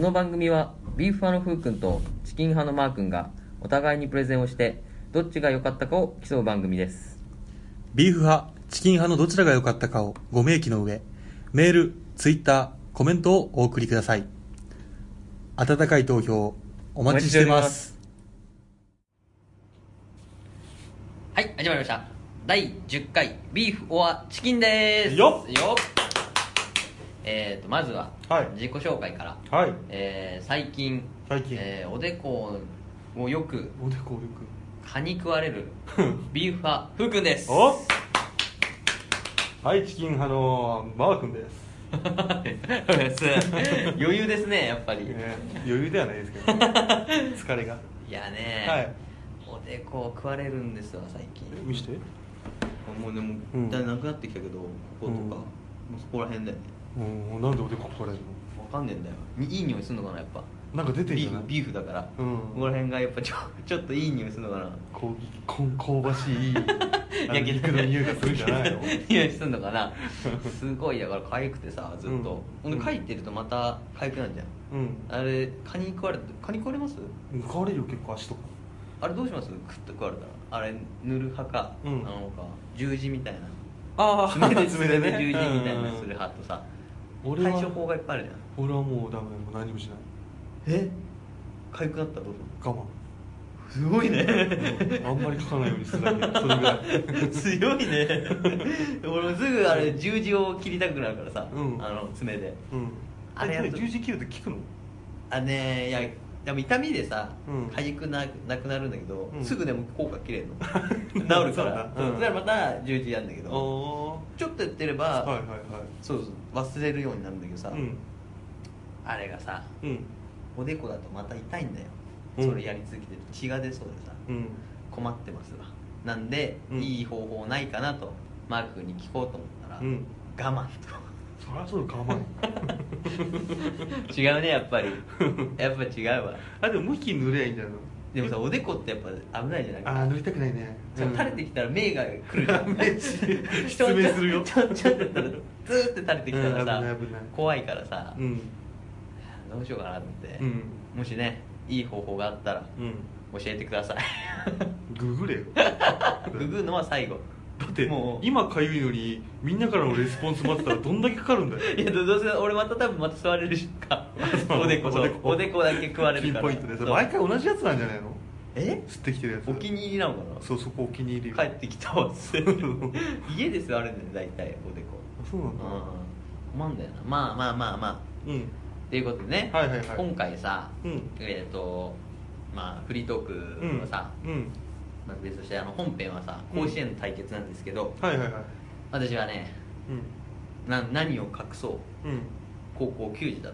この番組はビーフ派のふうくんとチキン派のマーくんがお互いにプレゼンをしてどっちが良かったかを競う番組です。ビーフ派、チキン派のどちらが良かったかをご明記の上、メール、ツイッター、コメントをお送りください。温かい投票、お待ちしてます。はい始まりました。第10回ビーフオアチキンです。よっ。よっえーとまずははい。自己紹介から、はい。えー最近最近。えーおでこをよくおでこよ蚊に食われるビーフ派ふうくんです。おはい、チキン派のマー君です。余裕ですねやっぱり、ね余裕ではないですけど、疲れが。いやね、はい。おでこを食われるんですわ最近。見して。もうでもうん。だいぶなくなってきたけどこことか、うん。もうそこら辺だよねうん、なんでおでこ食われるわかんねえんだよ。にいい匂いするのかなやっぱ。のなんか出てんビーフビーフだから、うん。ここら辺がやっぱちょ ちょっといい匂いするのかな。こうこん香ばしい あの肉の匂いがするんじゃないの？匂いするのかな。すごいだから痒くてさずっと、うん。ほんで書いてるとまた痒くなるじゃん。うん。あれ蚊に食われて蚊に食われます？食われるよ結構足とか。あれどうします？食って食われたら。あれ塗る派か、うん。あのか十字みたいな。あ爪で爪で十字みたいうん。なする派とさ俺は対処法がいっぱいあるじゃん。俺はもうダメもう何もしない。え？痒くなったらどう我慢。すごいね。あんまり書かないようにするだけそれぐらい。強いね。俺もすぐあれ十字を切りたくなるからさ、うん。あの爪で。うん。あれ十字切るって効くの？あねいやでも痛みでさうん。痒くななくなるんだけど、うん。すぐでも効果切れんの。治るから。そうん。そしたらまた十字やるんだけど。あちょっとやってれば、あはいはいはい。そうそう忘れるようになるんだけどさ、うん。あれがさうん。おでこだとまた痛いんだよ、うん。それやり続けてると。血が出そうでさうん。困ってますわ。なんで、うん。いい方法ないかなとマー君に聞こうと思ったら、うん。我慢そりゃそうだ我慢と違うねやっぱり。やっぱ違うわ。あでも向き塗ればいいんじゃないのでもさおでこってやっぱ危ないじゃない？ああ塗りたくないね。そう垂れてきたら目が来るじゃん。目失明するよ。ちょちょっったらずーって垂れてきたらさ、怖いからさ、うん。どうしようかなって、うん。もしねいい方法があったらうん。教えてください。ググれよ。ググるのは最後だって今かゆいのにみんなからのレスポンス待ってたらどんだけかかるんだよ。いやどどうせ俺また多分また吸われるしか。おでこおでこ。だけ食われるから。ピンポイントで毎回同じやつなんじゃないの？え？吸ってきてるやつ。お気に入りなのかな？そうそこお気に入り。よ帰ってきたわ 家で吸われるんだよ大体おでこ。あそうなんだ。うん。困んだよな。まあまあまあまあ。うん。っていうことでね、はいはいはい。今回さ、うん。えっ、とまあフリートークはさ、うんまあ、別としてあの本編はさ甲子園の対決なんですけど、はいはいはい。私はねうん。な何を隠そううん。高校球児だっ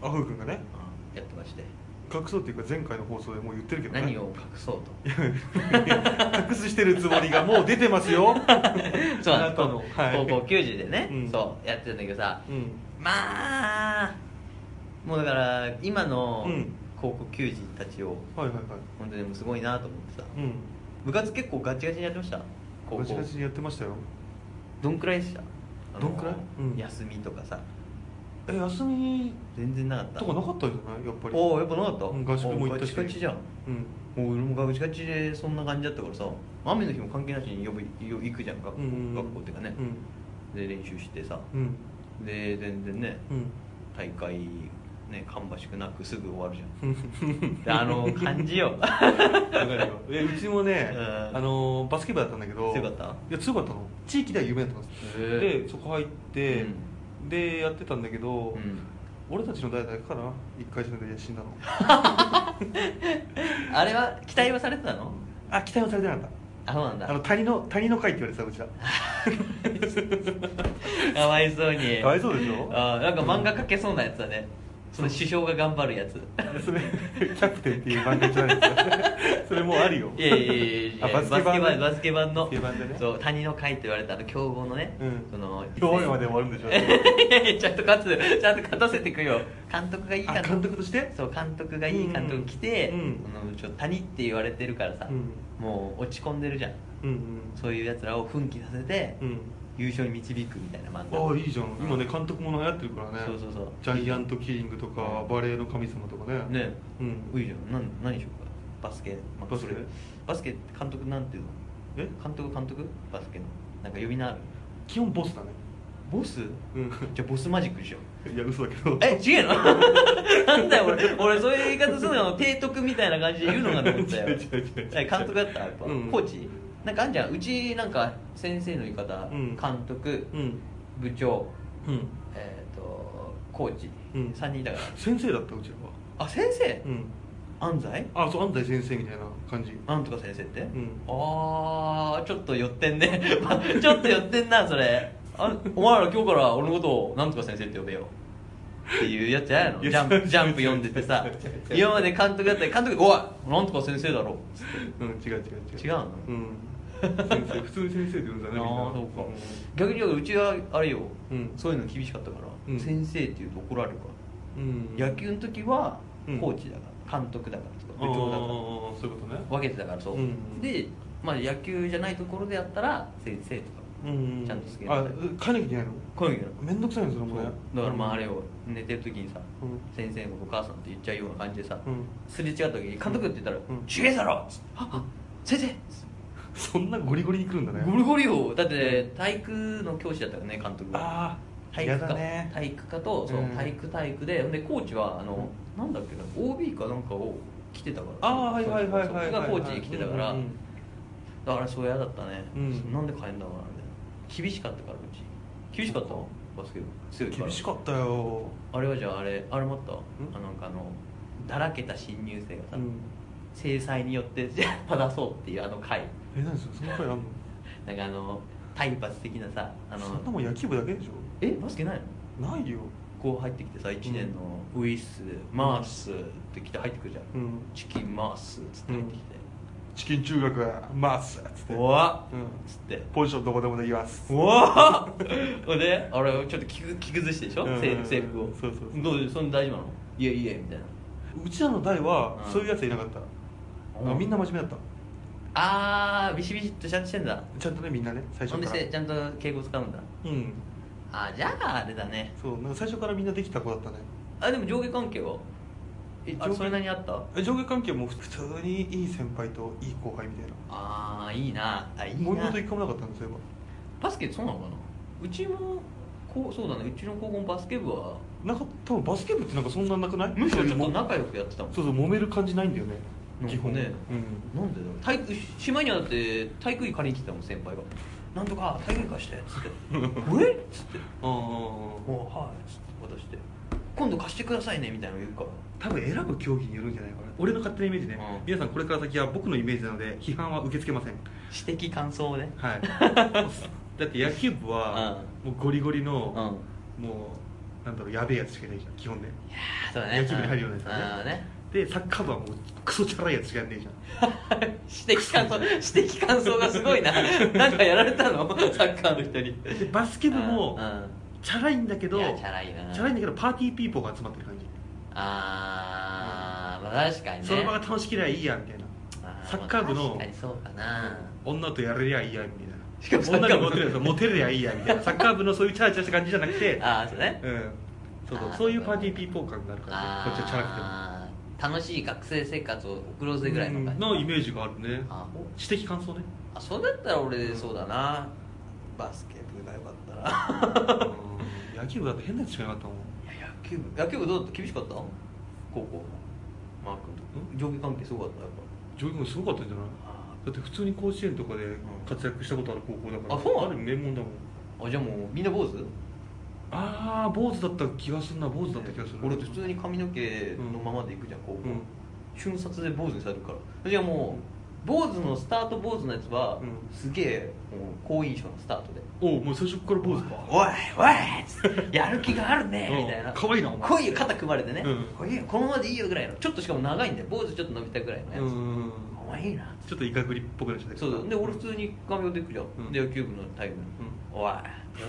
たと、あふうくんがね。うんやってまして。隠そうっていうか前回の放送でもう言ってるけどね。何を隠そうと。隠してるつもりがもう出てますよ。そうあなたの。はい。高校球児でね、うん。そうやってるんだけどさうん。まあもうだから今のうん高校球児たちを。はいはいはい。本当にもうすごいなと思ってさ。うん。部活結構ガチガチにやってました？高校ガチガチにやってましたよ。どんくらいでした？どんくらい？うん。休みとかさ。え休み全然なかった。とかなかったんじゃない？やっぱり。おおやっぱなかった、うん合宿も行ったし。おガチガチじゃん。うん。もう俺もガチガチでそんな感じだったからさ雨の日も関係なしに呼ぶ行くじゃん学校,、うんうんうん。学校っていうかね、で練習してさ。うん。で全然ねうん。大会ね芳しくなくすぐ終わるじゃん。あの感じよ。わかるよ。えうちもね、うん。あのバスケ部だったんだけど強かった？いや強かったの。地域では有名だったんです。でそこ入って、でやってたんだけど、うん。俺たちの代だけかな一回戦で死んだの。あれは期待はされてたの？あ期待はされてなかっあそうなんだ。たあの谷の谷の会って言われてたうちら。かわいそうに。かわいそうでしょ？あーなんか漫画描けそうなやつだねその首相が頑張るやつ。それキャプテンっていう漫画じゃないですかそれもうあるよ。いやいやいやバスケ版ババスケ版の。そう谷の会って言われたあの強豪のね、うん。そのどうまで終わるんでしょ。いやいやちゃんと勝つちゃんと勝たせていくよ。監督がいいあ監督として？そう監督がいい監督来て、うんうん。そのちょ谷って言われてるからさ、うん。もう落ち込んでるじゃん。うんそういうやつらを奮起させて、うんうん優勝に導くみたいな漫画。ああいいじゃん。今ね監督もの流行ってるからね。そうそうそう。ジャイアントキリングとかバレーの神様とかね。ね。うん。いいじゃん。なん何しようか。バスケ、まあバスケ？バスケ監督なんていうの？え？監督監督？バスケの。なんか呼び名ある？基本ボスだね。ボス？うん。じゃあボスマジックでしょいや嘘だけど。え違うの？なんだよ俺。俺そういう言い方するの提督みたいな感じで言うのかと思ったよ。違う違う違う違う。え監督だった？やっぱ、うん。コーチ？なんかあんじゃん。うちなんか先生の言い方、うん。監督、うん。部長うん。えっ、とコーチ、うん。3人だから。先生だったうちらは。あ先生、うん。安西？あそう安西先生みたいな感じ。なんとか先生って、ん。ああちょっと寄ってんね。ちょっと寄ってんなそれ。あお前ら今日から俺のことをなんとか先生って呼べよっていうやつやのいやジャンプジャンプ読んでてさ今まで監督だったら監督「おいなんとか先生だろ」うん違う違う違う。違うの？うん。先生普通に先生って言うんだね みんな。そうか、逆にうちはあれよ、うん。そういうの厳しかったから、うん。先生って言うと怒られるかうん。ら、野球の時はうんコーチだから監督だからとか部長だから。そういうことね。分けてたからそう、うん。で、まあ、野球じゃないところでやったら先生とかうん。ちゃんとつけてあ帰んなきゃいけないの？こういうのめんどくさいのそれもね。だからまああれを寝てる時にさ、うん。先生のお母さんって言っちゃうような感じでさ、うん。すれ違った時に「監督」って言ったらん「違えだろ!」っつってああ先生!」そんなゴリゴリに来るんだね。ゴリゴリよ。だって体育の教師だったからね監督がああ体育科、ね。体育科とそう、うん。体育体育ででコーチはあの、なんだっけな OB かなんかを着てたからああはいはいはいはいがコーチに来てたから、うんうんだからそう嫌だったね、うん。なんで帰んだろうなみたいな。厳しかったからうち。厳しかったバスケ部厳しかったよ。あれはじゃああれあれもあった？ん？あなんかあのだらけた新入生がさ、うん。制裁によって じゃあ正そうっていうあの回。え何それ？そんな回あんの？なんかあの体罰的なさあのそんなもん野球部だけでしょ？えバスケないの？ないよ。こう入ってきてさ1年のウィスマースって来て入ってくるじゃん、うん。チキンマースっつって入ってきて、チキン中学マースっつって。うわ。うん。っつってポジションどこでもできます。うわ。っであれちょっと着ぐ着崩してでしょ、うん。制制服を。そうそうそう。どうそん大丈夫なの？いえいえみたいな。うちらの代はうん。そういうやついなかった。みんな真面目だった。あービシビシっとちゃんとしてんだ。ちゃんとねみんなね最初から。ちゃんと敬語使うんだ。うん。あじゃああれだね。そうなんか最初からみんなできた子だったね。あでも上下関係は？えそれなりにあった？え上下関係も普通にいい先輩といい後輩みたいな。ああいいな。あいいもうな一個もなかったんですよバスケそうなのかな？うちもこうそうだね。うちの高校のバスケ部は。なんか多分バスケ部ってなんかそんななくない？むしろちょっと仲良くやってたもん。そうそう揉める感じないんだよね基本ね。うんなんでだろう。体育しまいにはだって体育着借りに来てたもん先輩が「なんとか体育着貸して」っつって「え？っ?」つって。ああ「おはい」っつって渡して「今度貸してくださいね」みたいなの言うから多分選ぶ競技によるんじゃないかな。俺の勝手なイメージね、うん。皆さんこれから先は僕のイメージなので批判は受け付けません。私的感想をねはい。だって野球部はもうゴリゴリの、うん。もうなんだろうやべえやつしかいないじゃん基本ね。いやーそうだね。野球部に入るようなやつあだーね。でサッカー部はもうクソチャラいやつしかやんねえじゃん。私的感想私的感想がすごいな。なんかやられたの？サッカーの人に。でバスケ部もうん。うん。チャラいんだけどいやチャラいな。チャラいんだけどパーティーピーポーが集まってる感じあー、まあ確かにね。その場が楽しければいいやみたいな。あサッカー部のまあ確かにそうかな。女とやれりゃいいやみたいな。しかもサッカー部女にモテるやつモテりゃいいやみたいな。サッカー部のそういうチャラチャラした感じじゃなくて。ああそうね。うん。そうそうそういうパーティーピーポー感があるからね。こっちはチャラくても。あー楽しい学生生活を送ろうぜぐらいの感じのイメージがあるね。あ私的感想ね。あそれだったら俺そうだな。バスケ部がよかったな野球部だって変なやつしかいなかったもん球部野球部どうだった？厳しかった？高校。マー君と。上下関係すごかった？やっ上位もすごかったんじゃない？ぱだって普通に甲子園とかで活躍したことある高校だからあそうなの？ある名門だもん。あじゃあもうみんな坊主？ああ坊主だった気がするな坊主だった気がする。俺普通に髪の毛のままで行くじゃん高校、うん。瞬殺で坊主にされるから。じゃあもう坊主のスタート坊主のやつは、うん。すげえ好印象のスタートでおうもう最初から坊主か。おいおいっつってやる気があるねうん。みたいな。可愛いなお前。来いよ肩組まれてね、うん。こいいよこのままでいいよぐらいの。ちょっとしかも長いんだよ坊主ちょっと伸びたぐらいのやつ、うんお前いいな。ちょっとイカグリっぽくなっちゃったそうだで俺普通に髪をでくじゃん、うん。で野球部のタイム、おい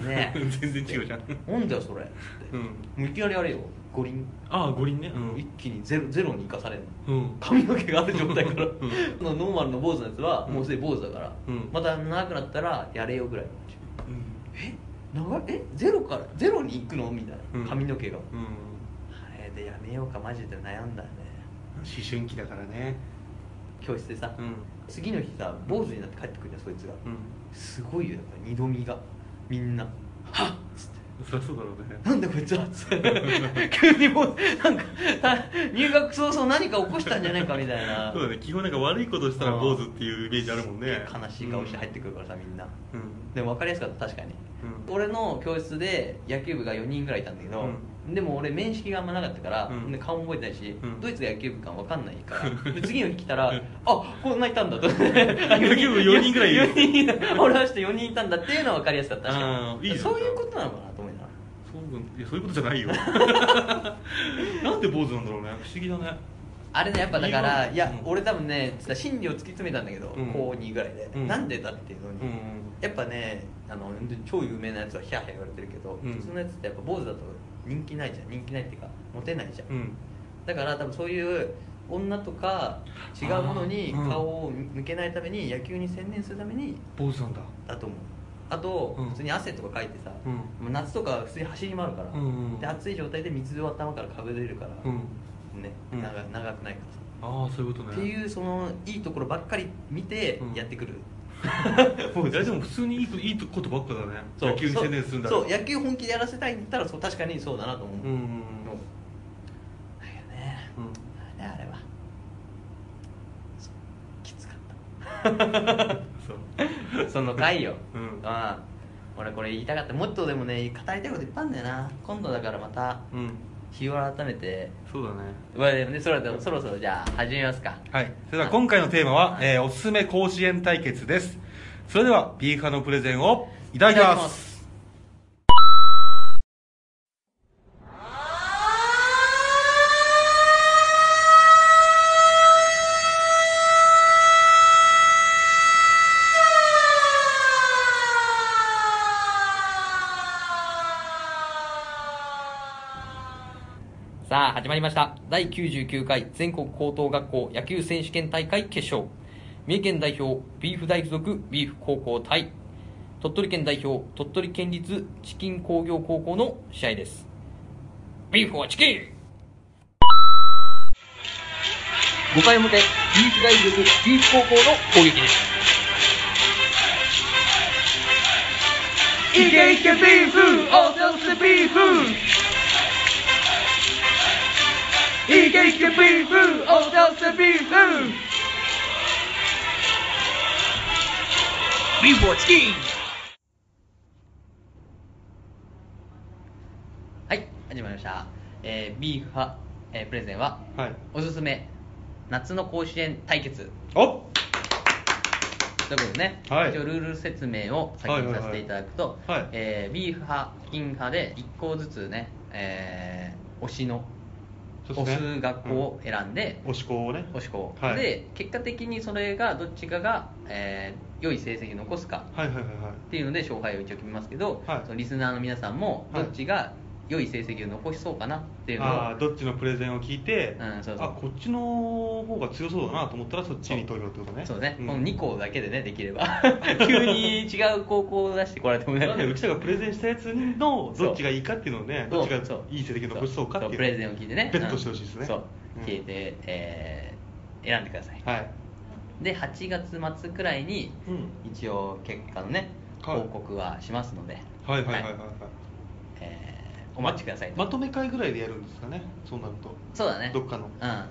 ね 全然違うじゃん。なんだよそれ。うん。もういきなりあれよ。五輪、ああ五輪ね。一気にゼロゼロに生かされるの。うん。髪の毛がある状態から、ん。そのノーマルの坊主のやつはうん。もうすでに坊主だから、うん。また長くなったらやれよぐらいの。うんえ？長いえ？ゼロから？ゼロに行くの？みたいうん。な髪の毛が、うん。あれでやめようか。マジで悩んだよね。思春期だからね。教室でさ、うん。次の日さ坊主になって帰ってくるじゃんそいつが。うん。すごいよやっぱ二度見が。みんな「はっ!」つって。そりゃそうだろうね。なんでこいつは？っつって。急にもうなんかた入学早々何か起こしたんじゃないかみたいな。そうだね。基本なんか悪いことしたらうん坊主っていうイメージあるもんね。悲しい顔して入ってくるからさみんな。うんでも分かりやすかった確かに。うん。俺の教室で野球部が4人ぐらいいたんだけど、でも俺面識があんまなかったから、うん。で顔も覚えてないし、うん。ドイツが野球部か分かんないから。で次の日来たらあこんないたんだと。野野球部四人ぐらいいる。4 人俺はして4人いたんだっていうのは分かりやすかった確かにそういうことなのかなと思いながら。そういやそういうことじゃないよ。なんで坊主なんだろうね。不思議だねあれねやっぱだからいや、うん。俺多分ね心理を突き詰めたんだけど、うん。高2ぐらいで、うん。なんでだっていうのに、うん。やっぱねあの超有名なやつはヒャーヒャー言われてるけど、うん。普通のやつってやっぱ坊主だと人気ないじゃん。人気ないっていうかモテないじゃん、うん。だから多分そういう女とか違うものに顔を向けないために野球に専念するために坊主なんだ。だと思う。あと、うん。普通に汗とかかいてさ、夏とか普通に走り回るから、で暑い状態で水を頭からかぶれるから、うんねうん。長長くないからさ。ああそういうことね。っていうそのいいところばっかり見てうん。やってくる、いやでも普通にいいこといいことばっかだね。そう。野球に専念するんだそうそう野球本気でやらせたいんだったらそう確かにそうだなと思う、うんうんうん。だけどね。うん。あれは。きつかった。そう。その回よ。うん。ああ。俺これ言いたかった。もっとでもね語りたいこといっぱいあるんだよな。今度だからまた。うん日を改めて。そうだね。まあでもねそろそろそろそろじゃあ始めますか。はい。それでは今回のテーマは、えーおすすめ甲子園対決です。それではビーフ派のプレゼンをいただきます始まりました。第99回全国高等学校野球選手権大会決勝。三重県代表ビーフ大附属ビーフ高校対鳥取県代表鳥取県立チキン工業高校の試合です。ビーフはチキン。5回表ビーフ大附属ビーフ高校の攻撃です。いけいけビーフおどせビーフ。いけいけビーフーフビーフはチキンはい始まりました、えー、ビーフ派、えープレゼンははい。おすすめ夏の甲子園対決。おということでね、はい。一応ルール説明を先にさせていただくと、はいはいはい。えービーフ派、チキン派で1校ずつね、えー推しの、す学校を選んで、推し校をね。推し校、はい。で結果的にそれがどっちかが、えー良い成績を残すかはいはいはいはい。っていうので勝敗を一応決めますけど、はい。そのリスナーの皆さんもどっちが良い成績を残しそうかなっていうのを、ああどっちのプレゼンを聞いて、うんそうそう。あこっちの方が強そうだなと思ったらそっちに投票ってことね。そうね、ん。この2校だけでねできれば。急に違う高校を出してこられてもね。なんでうちらがプレゼンしたやつのどっちがいいかっていうのをねどっちがそういい成績を残しそうかっていう。プレゼンを聞いてね。ベットしてほしいですね。うん。そう。うん聞いて、えー選んでください。はい。で8月末くらいにうん。一応結果のねはい。報告はしますので、はいはいはいはいはい。えーお待ちくださいと。まとめ会ぐらいでやるんですかねそうなると。そうだね。どっかの。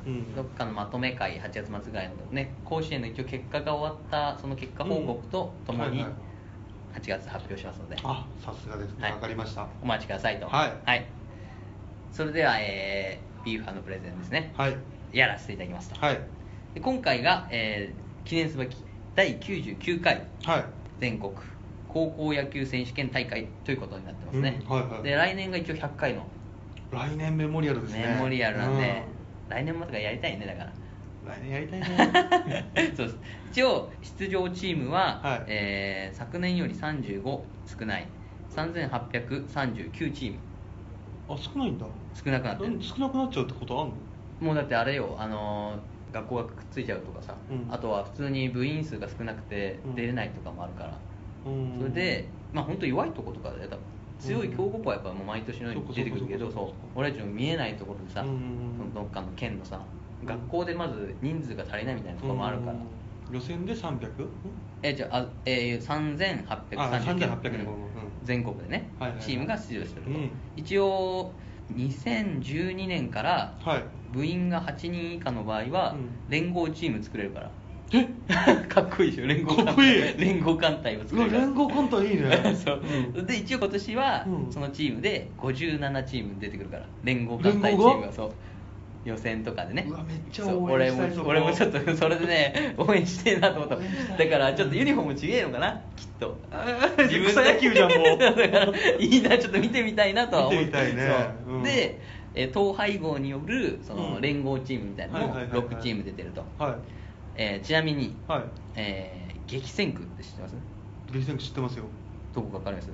うん。うん。どっかのまとめ会8月末ぐらいのね甲子園の一応結果が終わったその結果報告とともにはいはい。8月発表しますので、あさすがですね。はい。わかりました。お待ちくださいと。はい。それでは、えービーフ派のプレゼンですね。はい。やらせていただきますと、はい。で今回が、えー記念すべき第99回。はい。全国高校野球選手権大会ということになってますね、うんはいはい。で来年が一応100回の。来年メモリアルですね。メモリアルなんで、う来年もとかやりたいねだから。来年やりたいね。そうです。一応出場チームは、はい。えー昨年より35少ない。3839チーム。あ少ないんだ。少なくなって少なくなっちゃうってことあんの？もうだってあれよあのー学校がくっついちゃうとかさ、うん。あとは普通に部員数が少なくてうん出れないとかもあるから、うんそれでまあ本当弱いとことかで多分。強い強豪校はやっぱもう毎年のように出てくるけどそう俺たちの見えないところでさ、どっかの県のさ学校でまず人数が足りないみたいなところもあるから、うん予選で 300? えじゃああ、えー、あ3839 3800ねうんうん全国でね、チームが出場してると、うん。一応2012年からはい。部員が8人以下の場合は、うん。連合チーム作れるから。え かっこいいでしょ連合かっこいい。連合艦隊を作る連合艦隊いいね。そう、うん。で一応今年は、うん。そのチームで57チーム出てくるから連合艦隊チーム。がそう。予選とかでね。俺も俺もちょっと それでね応援してえなと思った。だからちょっとユニフォーム違えのかなきっと。草野球じゃんもう。だからいいなちょっと見てみたいなとは思って。たいね。そう。うん。で、えー統廃合によるそのうん。連合チームみたいなのもはいはいはいはい。6チーム出てると、はいえーちなみに、はい。えー激戦区って知ってます？激戦区知ってますよ。どこか分かります？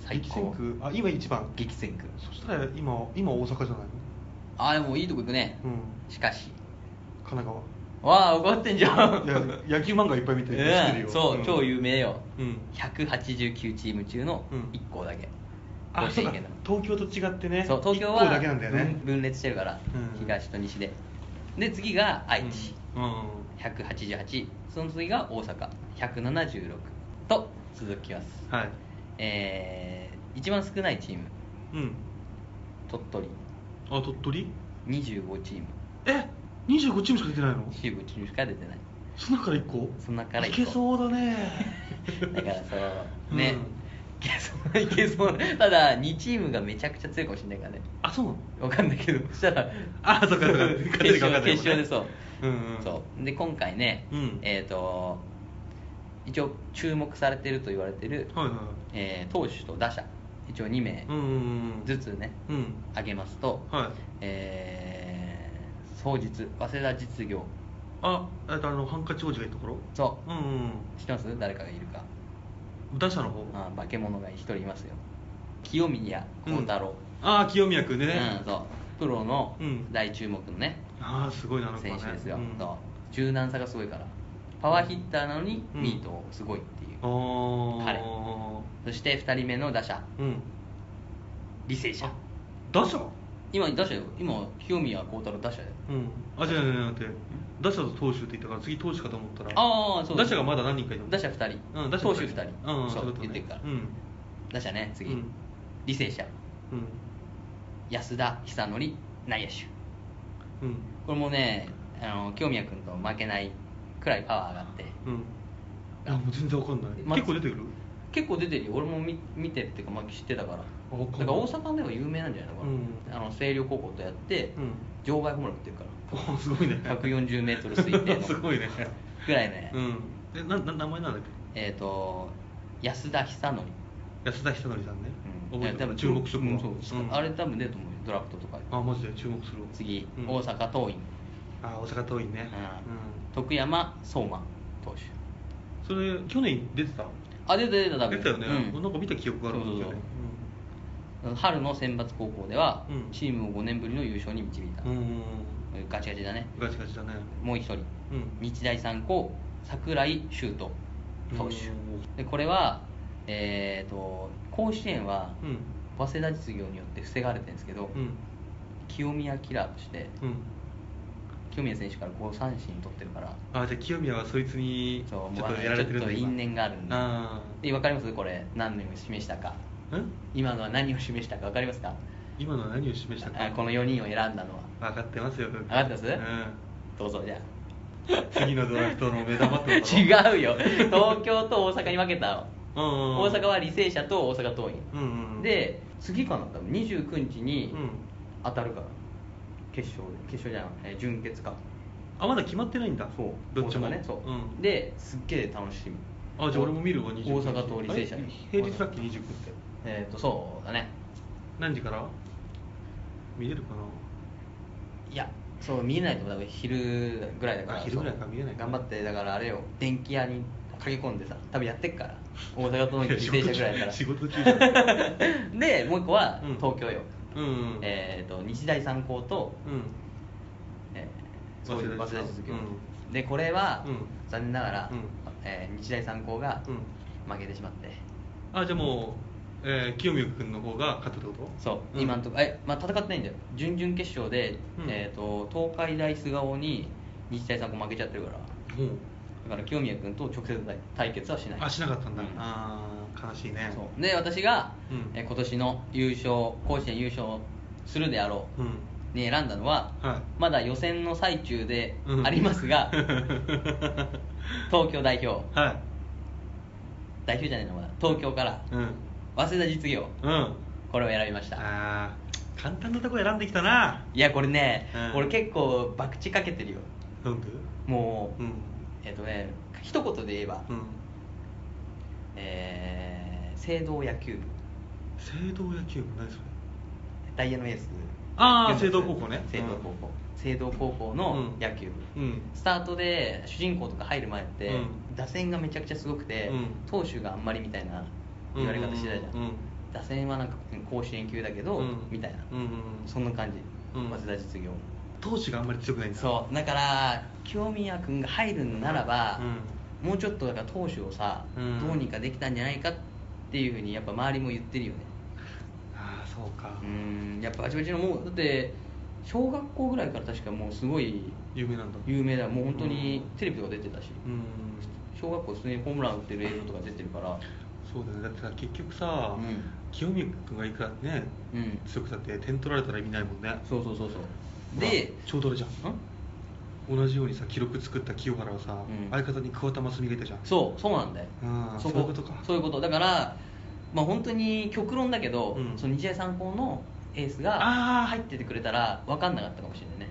最激高戦区？あ今一番。激戦区。そしたら今今大阪じゃない？のああでもいいとこ行くね、うん。しかし。神奈わあ怒ってんじゃん。川いや野球漫画いっぱい見てるよ。うん。そう、ん。超有名よ、うん。189チーム中のうん。1校だけ、甲子園東京と違ってね。そう東京はだけなんだよね。分分裂してるから、うん。東と西で。で次が愛知、うん。うん188その次が大阪。176と続きます。はい。えー、一番少ないチーム。うん。鳥取。あ鳥取？25チーム。え？25チームしか出てないの？25チームしか出てない。その中から1個？その中からい一個。けそうだね。だからそう。ね、うん。いけそういけそう。ただ2チームがめちゃくちゃ強いかもしれないからね。あそうなの？わかんないけど。そしたらあそっかそっか。勝て決勝るか分かんない。もんね決勝でそう、うんうん。そう。で今回ね、うん。えっ、と一応注目されてると言われてる、はいはいえー投手と打者一応2名うんうんうんずつね、うん。挙げますと、はい。えー、双日早稲田実業。あえっとあのハンカチ王子がいるところ？そう。うんうん知ってます？誰かがいるか。打者の方？あ化け物が一人いますよ。清宮幸太郎、ああ清宮君ね、うん、そう。プロのうん。大注目のね、ああすごいな選手ですよ、うん。柔軟さがすごいから。パワーヒッターなのにうん。ミートすごいっていう、ああ彼。そして2人目の打者。うん。履正社。打者？今打者よ。今清宮幸太郎打者だよ。うん。あ違う違う違う待って。打者と投手って言ったから次投手かと思ったらああそう打者がまだ何人かいるの？打者2人、うん打者投手2人、うんそうそう言ってるから、うん。打者ね次、うん。履正社。うん。安田久典内野手うん。これもねあの清宮君と負けないくらいパワー上がって。うん。いやもう全然わかんない、ま結構出てくる？結構出てるよ。俺も見見てるっていうか、まあ、知ってたから。あわかんない。だから大阪では有名なんじゃないのかな、あの星稜高校とやって、うん。場外ホームラン打ってるから。おすごいね。140メートル推定の。すごいね。ぐらいね、うん。えなな名前なんだっけ？えっ、と安田久典。安田久典さんね、うん覚えてる注目しとくわうんそううん。あれ多分出ると思うよ。ドラフトとかで。あマジで？注目するわ。次、うん。大阪桐蔭、あ大阪桐蔭ね。うん。徳山相馬投手。それ去年出てた？あ出た出た多分。出たよね、うん。なんか見た記憶があるんですよ春の選抜高校では、うん。チームを5年ぶりの優勝に導いた、うん、うんうん。ガチガチだね。ガチガチだね。もう一人、うん。日大三高櫻井修斗投手。うん。でこれはえー、と甲子園はうん。早稲田実業によって防がれてるんですけど、うん。清宮キラーとしてうん。清宮選手から5三振取ってるからあじゃあ清宮はそいつにちょっとやられてるんだちょっと因縁があるんで。分かります？これ何を示したか。今のは何を示したか分かりますか？今のは何を示したか。あこの4人を選んだのは。分かってますよ。分分かってます？うん。どうぞじゃ次のドラフトの目玉ってこと？あ 違うよ。東京と大阪に分けたのうんうんうん。大阪は履正社と大阪桐蔭。うんうんうん。で次かな多分。29日にうん。当たるから決勝で。決勝じゃない、えー準決か。あまだ決まってないんだ。そう。どっちも。大阪ね。そう、ん。ですっげえ楽しみ。あじゃあ俺も見るわ大29阪と履正社あれ？平日だっけ？29って。えっ、とそうだね。何時から？見れるかな？いやそう見えないと思う。多分昼ぐらいだから。あ昼ぐらいかそう見えない。か頑張ってだからあれよ。電気屋に駆け込んでさ多分やってっから。大阪との履正社ぐらいだから。仕事中でもう一個はうん。東京よ、うんうん。えっ、と日大三高と、うん。えーそういう早稲田実業、うでこれは、うん。残念ながら、うん。えー日大三高がうん。負けてしまって。あじゃあもう、えー、清宮君の方が勝ったってこと？そう、うん。今のとこえ、まあ、戦ってないんだよ。準々決勝で、うん。えー、と東海大菅生に日大三高負けちゃってるから。もうだから清宮君と直接対対決はしない。あしなかったんだ、うん。ああ悲しいね。そう。で私が、うん。えー今年の優勝甲子園優勝するであろううん。に選んだのは、はい。まだ予選の最中でうん。ありますが、東京代表。はい。代表じゃないのまだ。東京からうん。早稲田実業うん。これを選びました。簡単なとこ選んできたな。いやこれね、うん。俺結構博打かけてるよ。もう、うんえっ、とね一言で言えば、うん。えー、聖堂野球部。聖堂野球部？何それ？ダイヤのエース。あーユンボス聖堂高校ね。聖堂高校、聖堂高校の野球部、うん。スタートで主人公とか入る前って、うん。打線がめちゃくちゃすごくて、うん。投手があんまりみたいな言われ方してたじゃん、うんうんうん打線はなんか甲子園級だけど、うん。みたいな、うんうんそんな感じ、うん。早稲田実業投手があんまり強くないんだそう。だから清宮君が入るんならば、もうちょっとだから投手をさ、うん。どうにかできたんじゃないかっていうふうにやっぱ周りも言ってるよね。ああそうか。うん。やっぱバチバチのもうだって小学校ぐらいから確かもうすごい有名なんだ。有名だ。もう本当にうん。テレビとか出てたし、うん。小学校普通にホームラン打ってる映像とか出てるから。そうだね。だってさ結局さ、うん。清宮君がいくらねうん。強くたって点取られたら意味ないもんね。そうそうそうそうでちょうどあれじゃん。ん？同じようにさ記録作った清原はさ、うん。相方に桑田真澄がいたじゃん。そうそうなんだよ。うんそそういうことか。そういうこと。だからまあ本当に極論だけど、うん。その日大三高のエースがあー。入っててくれたら分かんなかったかもしれないね。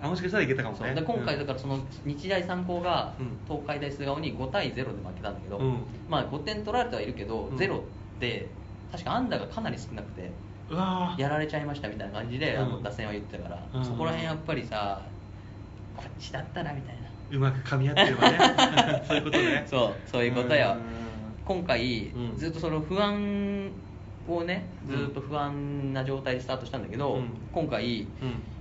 あもしかしたらいけたかもね。そう。で今回だからその日大三高がうん。東海大菅生に5対0で負けたんだけど、うん。まあ5点取られてはいるけど、うん。ゼロって確か安打がかなり少なくてやられちゃいましたみたいな感じで、あのうん打線は言ってたから、うん。そこら辺やっぱりさこっちだったらみたいな。うまく噛み合ってればね。そういうことね。そうそういうことよ。うん。今回、うん。ずっとその不安をねうん。ずっと不安な状態でスタートしたんだけど、うん。今回、うん。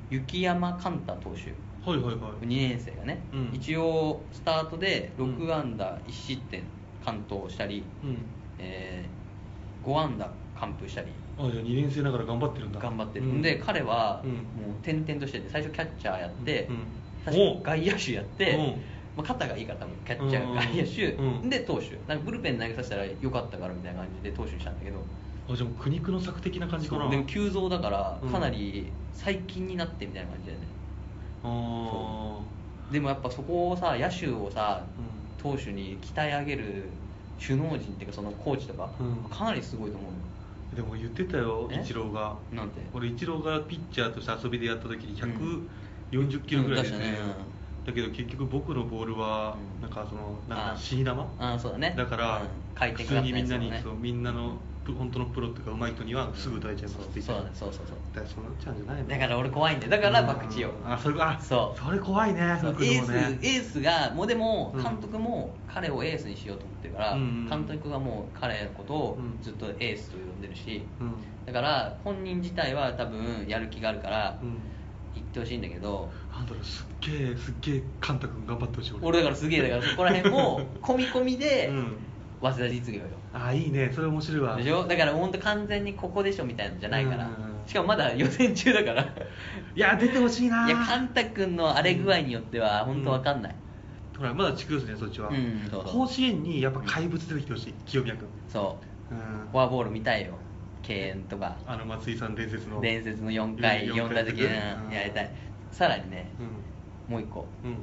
雪山寛太投手。はいはいはい。2年生がね、うん。一応スタートでうん。6安打1失点完投したり、うん。えー5安打完封したり。あじゃあ2年生ながら頑張ってるんだ。頑張ってる、うん。で彼はうん。もう転々としてて最初キャッチャーやって、うん。確か外野手やって、うん。まあ、肩がいいから多分キャッチャーうん。外野手、うん。で投手。なんかブルペン投げさせたらよかったからみたいな感じで投手にしたんだけど。あじゃあもう苦肉の策的な感じかな。でも急増だからうん。かなり最近になってみたいな感じだよね、あでもやっぱそこをさ野手をさう投手に鍛え上げる首脳陣っていうかそのコーチとか、うん。かなりすごいと思うよでも言ってたよえ？イチローが。なんて俺イチローがピッチャーとして遊びでやった時に140キロぐらい出したね。だけど結局僕のボールはうんなんかそのなんあか死に玉あそうだね。だから普通にみんなにそうみんなのプ本当のプロっていうか上手い人にはすぐ打たれちゃいますって言ってそうそうそうそう。だからそうなっちゃうんじゃないのだから俺怖いんだよ。だから博打よ。あそれあそう。それ怖いねそう。僕エースエースがもうでもうん。監督も彼をエースにしようと思ってるから、監督がもう彼のことをうんずっとエースと呼んでるし、うん。だから本人自体は多分やる気があるからうん。言ってほしいんだけど、なんだろうすっげえすっげえカンタ君頑張ってほしい俺。だからすげえだからそこら辺も 込み込みでうん早稲田実業よ。あいいね。それ面白いわ。でしょ？だから本当完全にここでしょみたいなのじゃないから、うんうんうん。しかもまだ予選中だから。いや出てほしいな。いやカンタ君の荒れ具合によっては本当わかんない、ほらまだ地区ですねそっちは、うんそうそう。甲子園にやっぱ怪物出てきてほしい清宮君。そう。うん。フォアボール見たいよ。敬遠とか。あの松井さん伝説の。伝説の4回4 4打席でうんやりたい。さらにねうん。もう一個。うん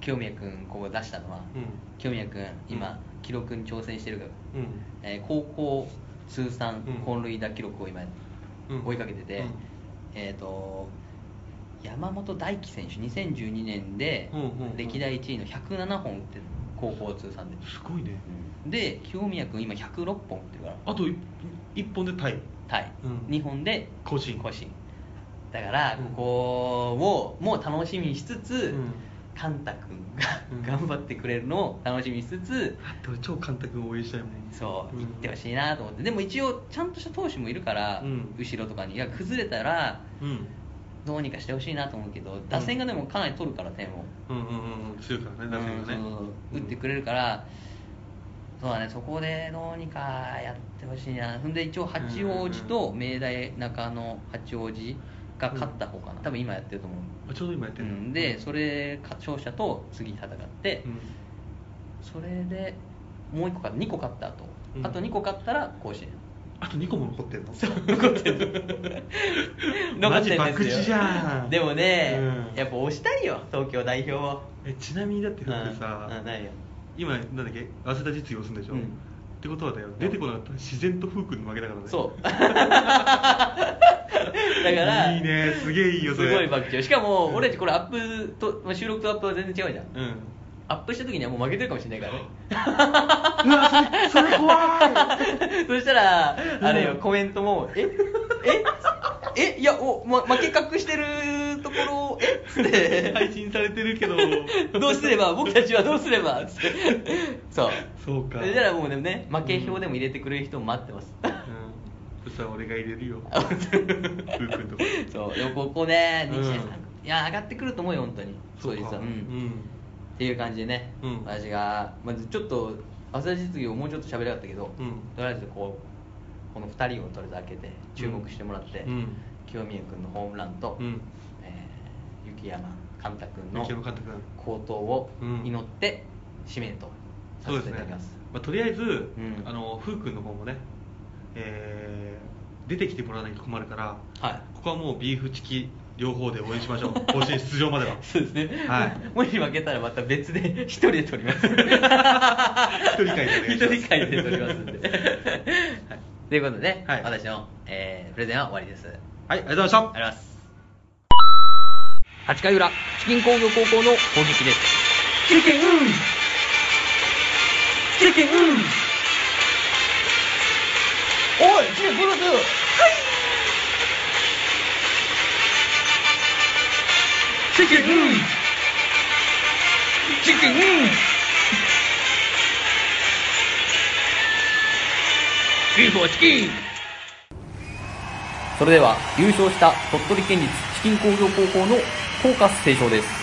清宮君ここ出したのは、うん。清宮君今、うん。記録に挑戦してるから、うん。えー高校通算うん。本塁打記録を今うん。追いかけてて、うん。えっ、と山本大輝選手2012年で歴代1位の107本打ってる高校通算で、すごいね。うん。で清宮君今106本打ってるから。あと1本でタイ。タイ、うん。2本で甲子園甲子園だからうん。ここをもう楽しみにしつつ、うんカンタ君うん。が頑張ってくれるのを楽しみにしつつ、だって俺超カンタ君応援したいもん。そう、うん。行ってほしいなと思って。でも一応ちゃんとした投手もいるから、うん。後ろとかにいや崩れたらうん。どうにかしてほしいなと思うけど打線がでもかなり取るから点を、うんうんうんうん。強いからね打線がね。打ってくれるからそうだねそこでどうにかやってほしいな。ほんで一応八王子と明大中野八王子が勝った方かな、多分今やってると思う。あちょうど今やってる。うん、でそれか勝者と次戦って、うん。それでもう1個か2個勝った後、うん。あと2個勝ったら甲子園。あと2個も残ってんの？残ってる マジ博打じゃん。でもね、うん。やっぱ押したいよ東京代表を。えちなみにだってうん。だってさ、今なんだっけ？早稲田実業するんでしょ、うんってことはだよ。出てこなかった。ら自然とフー君に負けたからね。そう。だからいいね。すげえいいよそれ。すごい爆笑。しかもうん俺たちこれアップとまあ収録とアップは全然違うじゃん。うん。アップした時にはもう負けてるかもしれないからね。うわそれ怖い。そしたらあれようんコメントも「え？え？え？いやお、ま、負け隠してるところをえ？っ?」つって配信されてるけど。どうすれば僕たちはどうすればつって。そう。そうか。そしたらもうね負け表でも入れてくれる人も待ってます、うん。そしたら俺が入れるよ。そうでもこ。こねうん。いや上がってくると思うよ本当に。そうか。実はうん、うん。っていう感じでね、うん。私がまずちょっと朝実業もうちょっと喋りたかったけど、うん。とりあえずこうこの2人をとりあえず開けて注目してもらって、うん。清宮君のホームランと、うん。えー雪山寛太君の好投をうん。祈って指名とさせていただきます。まあ、とりあえず、ん。あのフー君の方もね、えー出てきてもらわないと困るからはい。ここはもうビーフチキ両方で応援しましょう。甲子園出場までは。そうですね、はい。もし負けたらまた別で一人で撮ります。一人会で一人会で撮りますんで、はい、ということで、はい。私の、えープレゼンは終わりです。はいありがとうございました。ありがとうございます8回裏チキン工業高校の攻撃です。チキンうんチキンうんおいチキンブルース。はい。チキンうんチキンうんビーフォーチキン。それでは優勝した鳥取県立チキン工業高校の校歌斉唱です。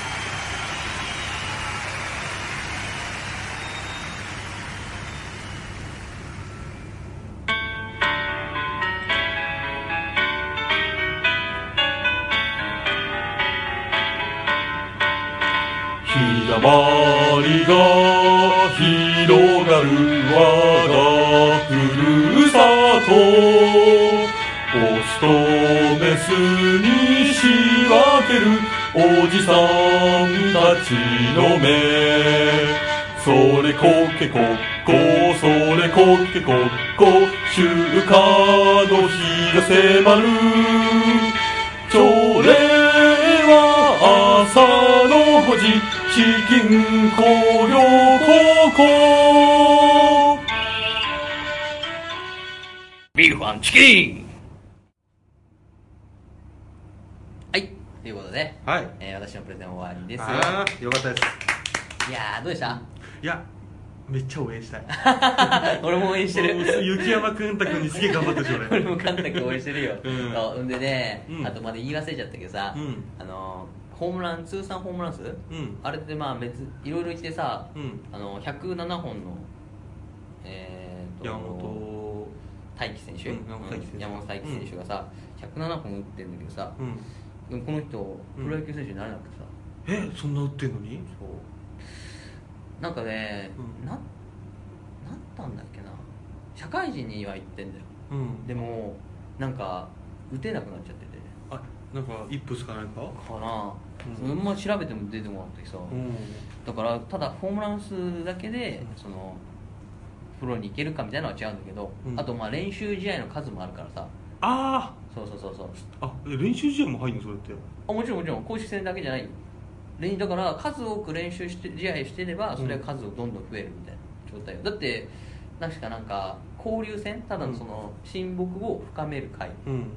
けこっこそれこけこっこ週間の日が迫る。朝礼は朝の5時チキン工業高校。ビーフワンチキンはい。ということで、はい。えー私のプレゼン終わりです。ああよかったです。いやーどうでした？いやめっちゃ応援したい。俺も応援してる。雪山くんたくんにすげえ頑張ってほしい俺。俺もカンタク応援してるよ、うん。でね、うん。あとまだ言い忘れちゃったけどさ、うん。あのホームラン通算ホームラン数、ん。あれってまあ別いろいろ言ってさ、うん。あの107本のえー、と山本。大輝選手、うん山本大輝選手。がさ、107本打ってるんだけどさ、この人うんプロ野球選手になれなくてさ、えそんな打ってんのに？そうなんかね、うん。ななったんだっけな。社会人には行ってんだよ。うん。でもなんか打てなくなっちゃってて。あなんか一歩しかないか？かな、うん。うん、ま調べても出てもらったけどさ、うん。だからただホームラン数だけで、うん。そのプロに行けるかみたいなのは違うんだけど、うん。あとまあ練習試合の数もあるからさ。あそうそうそうそう。あ練習試合も入んのそれって？あもちろんもちろん。公式戦だけじゃないよ。練だから数多く練習して試合してればそれは数をどんどん増えるみたいな状態よ。だって確かなんか交流戦ただのその親睦を深める会うん。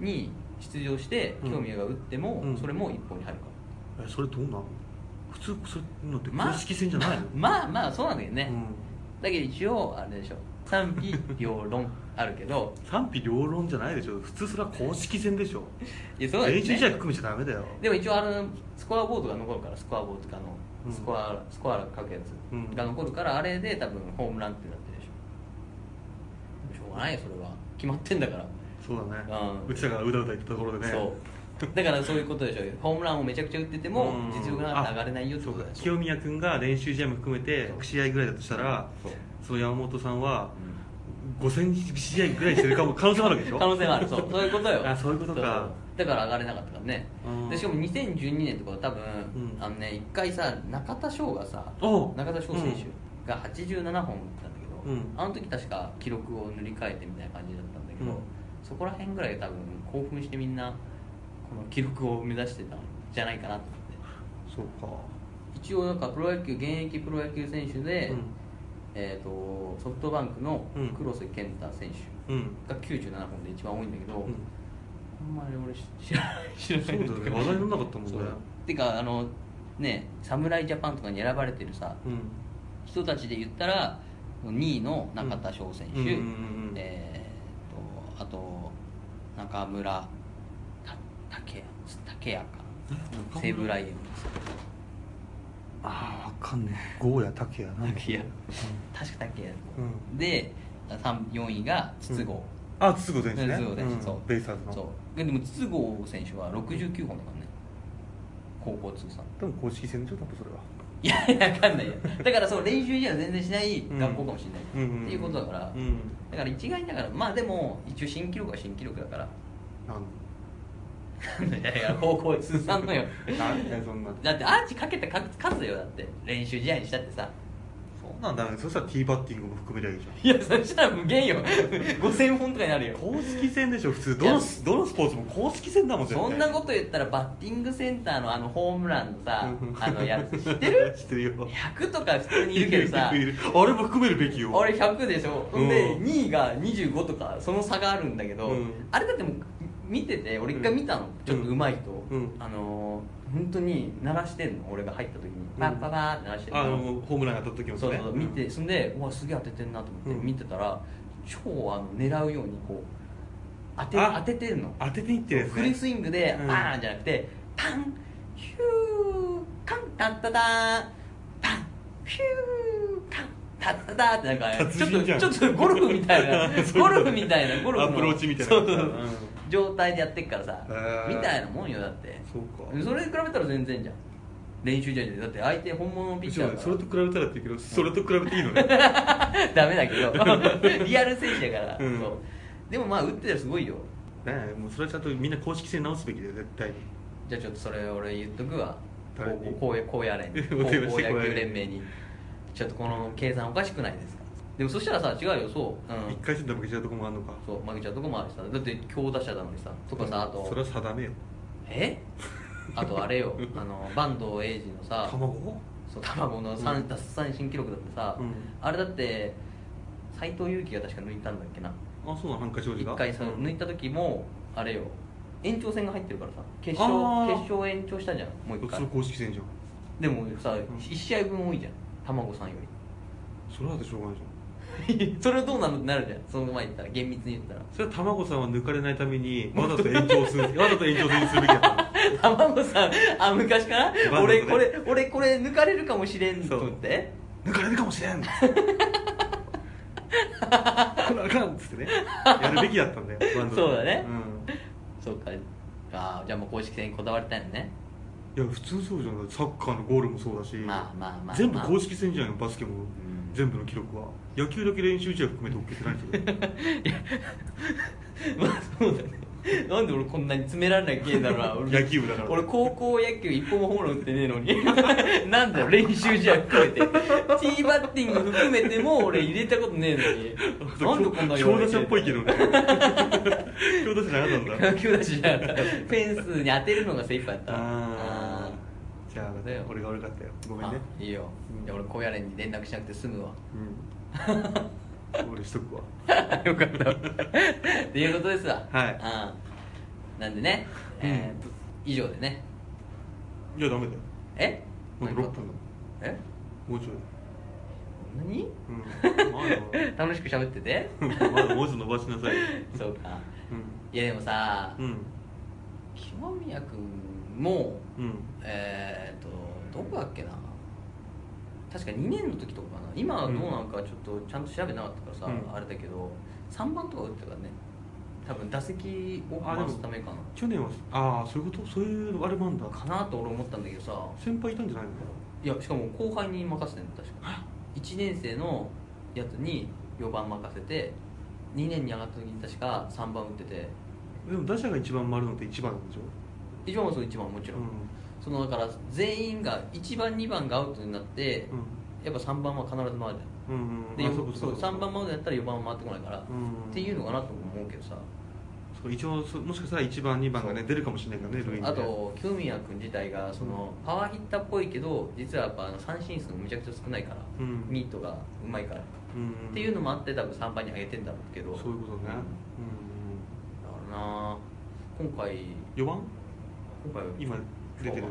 に出場してうん。興味が打っても、うん。それも一本に入るかえそれどうな？ん普通そういうのってまあ公式戦じゃないの、らまあまあそうなんだけどね、うん。だけど一応あれでしょ賛否両論あるけど。賛否両論じゃないでしょ。普通それは公式戦でしょ。いやそうだよ練習試合ね含めちゃダメだよ。でも一応あのスコアボードが残るからスコアボードとかのうん。スコアスコア書くやうんつが残るからあれで多分ホームランってなってるでしょ。しょうがないよそれは。決まってんだから。そうだね。うん。うちらがうだうだ言ったところでね。そう。だからそういうことでしょホームランをめちゃくちゃ打っててもうん。実力が上がれないよってそうか。こと清宮君が練習試合も含めてそう。100試合ぐらいだとしたらそうその山本さんは5000試合ぐらいしてるかも可能性もあるわけでしょ？可能性もある。そう。そういうことよ。あそういうことか。だから上がれなかったからね。うん。でしかも2012年とかは多分、うん。あのね一回さ中田翔がさ中田翔選手が87本打ったんだけど、うん。あの時確か記録を塗り替えてみたいな感じだったんだけど、うん。そこら辺ぐらい多分興奮してみんなこの記録を目指してたんじゃないかなと思って。そうか。一応なんかプロ野球現役プロ野球選手で、うんえー、とソフトバンクのうん。黒瀬健太選手うん。が97本で一番多いんだけど、うん。あんまり俺知らない知らないそうだよね。話題にならなかったもんね。てかあのね侍ジャパンとかに選ばれてるさうん。人たちで言ったら2位の中田翔選手、えーとあと中村た竹谷竹谷か。え西武ライオンズああ分かんねえ。ゴーヤ竹谷なんだ竹谷確か竹谷で4位が筒香、あ筒香選手ね。筒香選手、うん。そう。ベイスターズの。そう。でも筒香選手は69本だからね。高校通算。多分公式戦でしょ多分それは。いやいや分かんないよ。だからその練習試合は全然しないうん。学校かもしれない、うんうんうん。っていうことだから、うん。だから一概にだからまあでも一応新記録は新記録だから。なんいやいや高校通算のよ。なんだよそんな。だってアーチかけた数よだって。練習試合にしたってさ。そうなんだね。そしたらティーバッティングも含めりゃいいじゃん。いやそしたら無限よ。5000本とかになるよ。公式戦でしょ普通。どのどのスポーツも公式戦だもんそんなこと言ったらバッティングセンターのあのホームランのさうんあのやつ知ってる？知ってるよ。100とか普通にいるけどさ。あれも含めるべきよ。俺100でしょ、うん。で2位が25とかその差があるんだけど、うん。あれだってもう見てて俺一回見たの、ちょっと上手い人、うん。あのー本当に鳴らしてんの。俺が入った時に。パッパパーって鳴らしてんの、あのホームラン当たった時もそうそう見てんそんでうわすげえ当ててんなと思って、うん。見てたら超あの狙うようにこう当てあ当ててるの。当てていってるフルスイングでうん。バーンじゃなくてパンヒューカンタッタターン。パンヒューカンタッタターってなんかちょっとちょっとゴルフみたいな。ゴルフみたいなゴルフの。アプローチみたいなそうそうそう。うん状態でやってっからさみたいなもんよだって。そうか。それに比べたら全然じゃん。練習試合で。だって相手本物のピッチャーだから。それと比べたらって言うけどそれと比べていいのね。ダメだけど。リアル選手だから、うん。そう。でもまあ打ってたらすごいよ。ねえもうそれはちゃんとみんな公式戦直すべきだよ絶対に。じゃあちょっとそれ俺言っとくわ。誰に？こうこうやれ。高校野球連盟に。ちょっとこの計算おかしくないですか？でもそしたらさ違うよそう、うん、一回戦で負けちゃうとこもあるのか。そう負けちゃうとこもあるしさ。だって強打者なのにさとかさあと。それは定めよ。え？あとあれよ。あの坂東英二のさ卵？そう卵の三うん。奪三振記録だってさ、うん。あれだって斎藤佑樹が確か抜いたんだっけな。あそうなの？ハンカチ王子が？一回さ、うん。抜いた時もあれよ。延長戦が入ってるからさ。決勝決勝延長したじゃんもう一回。それ公式戦じゃん。でもさ、ん。1試合分多いじゃん。卵さんよそれはだってしょうがないじゃん。り それはどうなのってなるじゃん。その前言ったら厳密に言ったら。それは卵さんは抜かれないためにわざと延長する わざと延長するべきだったの卵さんあ昔からバンドで俺これ俺これ抜かれるかもしれんと思って。抜かれるかもしれんこれあかんっつってね。やるべきだったんだよそうだね。うん。そうか。あーじゃあもう公式戦にこだわりたいのね。いや普通そうじゃんサッカーのゴールもそうだし、まあまあまあ全部公式戦じゃんバスケも、ん全部の記録は。野球だけ練習試合含めて OK ってな いですよまあそうだね。なんで俺こんなに詰められなきゃいけないんだろうな。俺野球部だから。俺高校野球一本もホームラン打ってねえのに。なんだよ練習試合含めて。ティーバッティング含めても俺入れたことねえのに。なんでこんな強打者っぽいけどね。強打者じゃなかったんだ野球だしじゃなかった。フェンスに当てるのが精一杯だった。あー。じゃあ俺が悪かったよ。ごめんね。あいいよ、うんじゃあ俺高野連に連絡しなくて済むわ。うん。俺しとくわ。よかった。っていうことですわ。はい。うん。なんでね、えーと以上でね。いやダメだよ。え？まだ6分だえ？もうちょい。何？うん。まだ楽しく喋ってて。まだもうちょ伸ばしなさいよ。そうか。うん。いやでもさ、うん。清宮君もうん。えっ、とどこだっけな？確か2年の時とかかな。今はどうなんかちょっとちゃんと調べなかったからさ、うん。あれだけど3番とか打ってたからね。多分打席を回すためかな。去年はああそういうこと？そういうあれもあんだ。かなと俺思ったんだけどさ。先輩いたんじゃないの？いやしかも後輩に任せてんの確か。1年生のやつに4番任せて2年に上がった時に確か3番打ってて。でも打者が一番回るのって一番なんでしょ？一番もそう1番もちろん、うそのだから全員が1番2番がアウトになって、ん。やっぱ3番は必ず回るじゃん。うんうん。うんでそうかか3番までやったら4番は回ってこないから、うんっていうのかなと思うけどさ。一応そもしかしたら1番2番がね出るかもしれないからね塁にね。あと清宮君自体がそのパワーヒッターっぽいけど実はやっぱ三振数もめちゃくちゃ少ないから、うん。ミートがうまいから、うんっていうのもあって多分3番に上げてんだろうけどそういうことね。だからな今回うん4番？今回今出てる。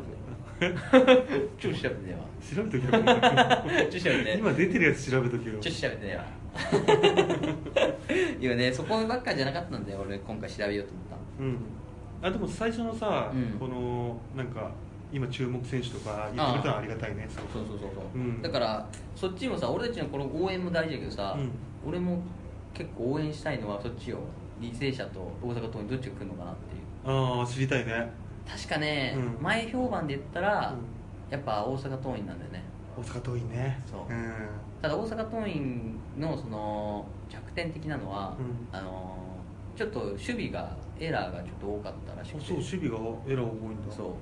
ちょっと調べてねえわ。調べときよちょっと調べて今出てるやつ調べときよ。ちょっと調べてねえわ。今ねそこばっかじゃなかったんだよ俺今回調べようと思ったの。うん。あでも最初のさ、うん。このなんか今注目選手とか言ってくれたのはありがたいねそうそうそうそう、うん。だからそっちもさ俺たちのこの応援も大事だけどさ、うん。俺も結構応援したいのはそっちを履正社と大阪桐蔭どっちが来るのかなっていう。ああ知りたいね確かね、うん。前評判で言ったら、うん。やっぱ大阪桐蔭なんだよね。大阪桐蔭ね。そう。うん。ただ大阪桐蔭のその弱点的なのは、うん。あのちょっと守備がエラーがちょっと多かったらしくて。あそう守備がエラー多いんだ。そう。うん。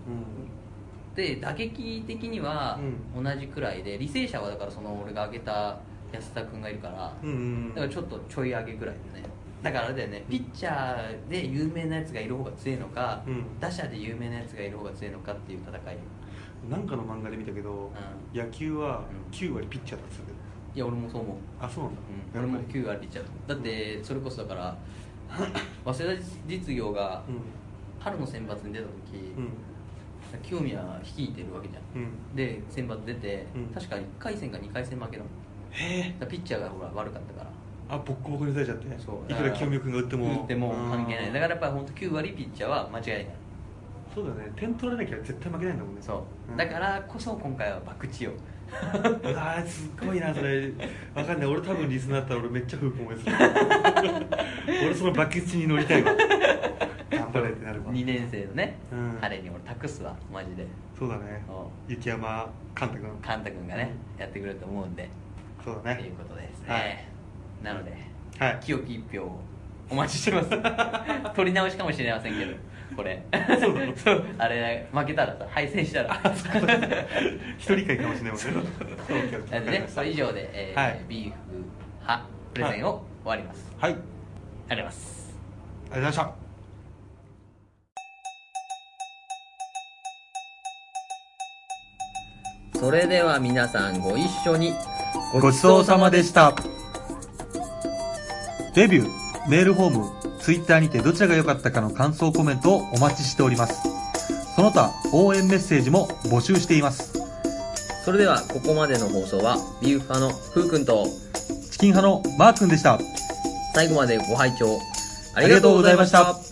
で打撃的にはう同じくらいで履正社はだからその俺が挙げた安田君がいるからうんうん。だからちょっとちょい上げぐらいだねだからあれだよねピッチャーで有名なやつがいる方が強いのか、うん。打者で有名なやつがいる方が強いのかっていう戦いなんかの漫画で見たけど、う野球はうん。9割ピッチャーだっつっていや俺もそう思う、あそうなんだ、うん、俺も9割ピッチャーだってそれこそだから 早稲田実業がうん。春の選抜に出た時、うん。清宮率いてるわけじゃん。うん。で選抜出て、うん。確か1回戦か2回戦負けだもん。へえ。ピッチャーがほら悪かったからあボッコボコにされちゃって。そう。いくら清宮君が打っても。打っても関係ない。だからやっぱり本当9割ピッチャーは間違いない。そうだね。点取られなきゃ絶対負けないんだもんね。そう、ん。だからこそ今回は博打を。うわーすっごいなそれ。わかんない。俺多分リスナーだったら俺めっちゃ風光思いする。俺そのバケツに乗りたいわ。頑張れってなるわ。2年生のね、うん。彼に俺託すわマジで。そうだね。そ雪山寛太君。カンタ君がね、やってくれると思うんで。そうだね。ということでですね、はいなのではい。清き一票をお待ちしてます。取り直しかもしれませんけどこれ。そう あれ負けたらさ敗戦したら。一人会かもしれないもんなんでねそれ以上で、えーはい。ビーフ派プレゼンを終わります、はい。ありありがとうございます。がとうございました。それでは皆さんご一緒に。ごちそうさまでした。レビュー、メールフォーム、ツイッターにてどちらが良かったかの感想コメントをお待ちしております。その他、応援メッセージも募集しています。それではここまでの放送はビーフ派のふうくんとチキン派のマー君でした。最後までご拝聴ありがとうございました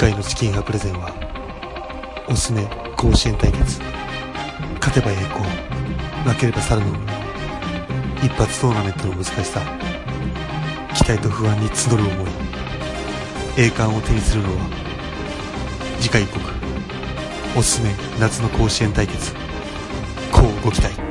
回のチキン派プレゼンは、おすすめ甲子園対決。勝てば栄光、負ければ猿の海。一発トーナメントの難しさ。期待と不安に募る思い。栄冠を手にするのは、次回予告。おすすめ夏の甲子園対決。こうご期待。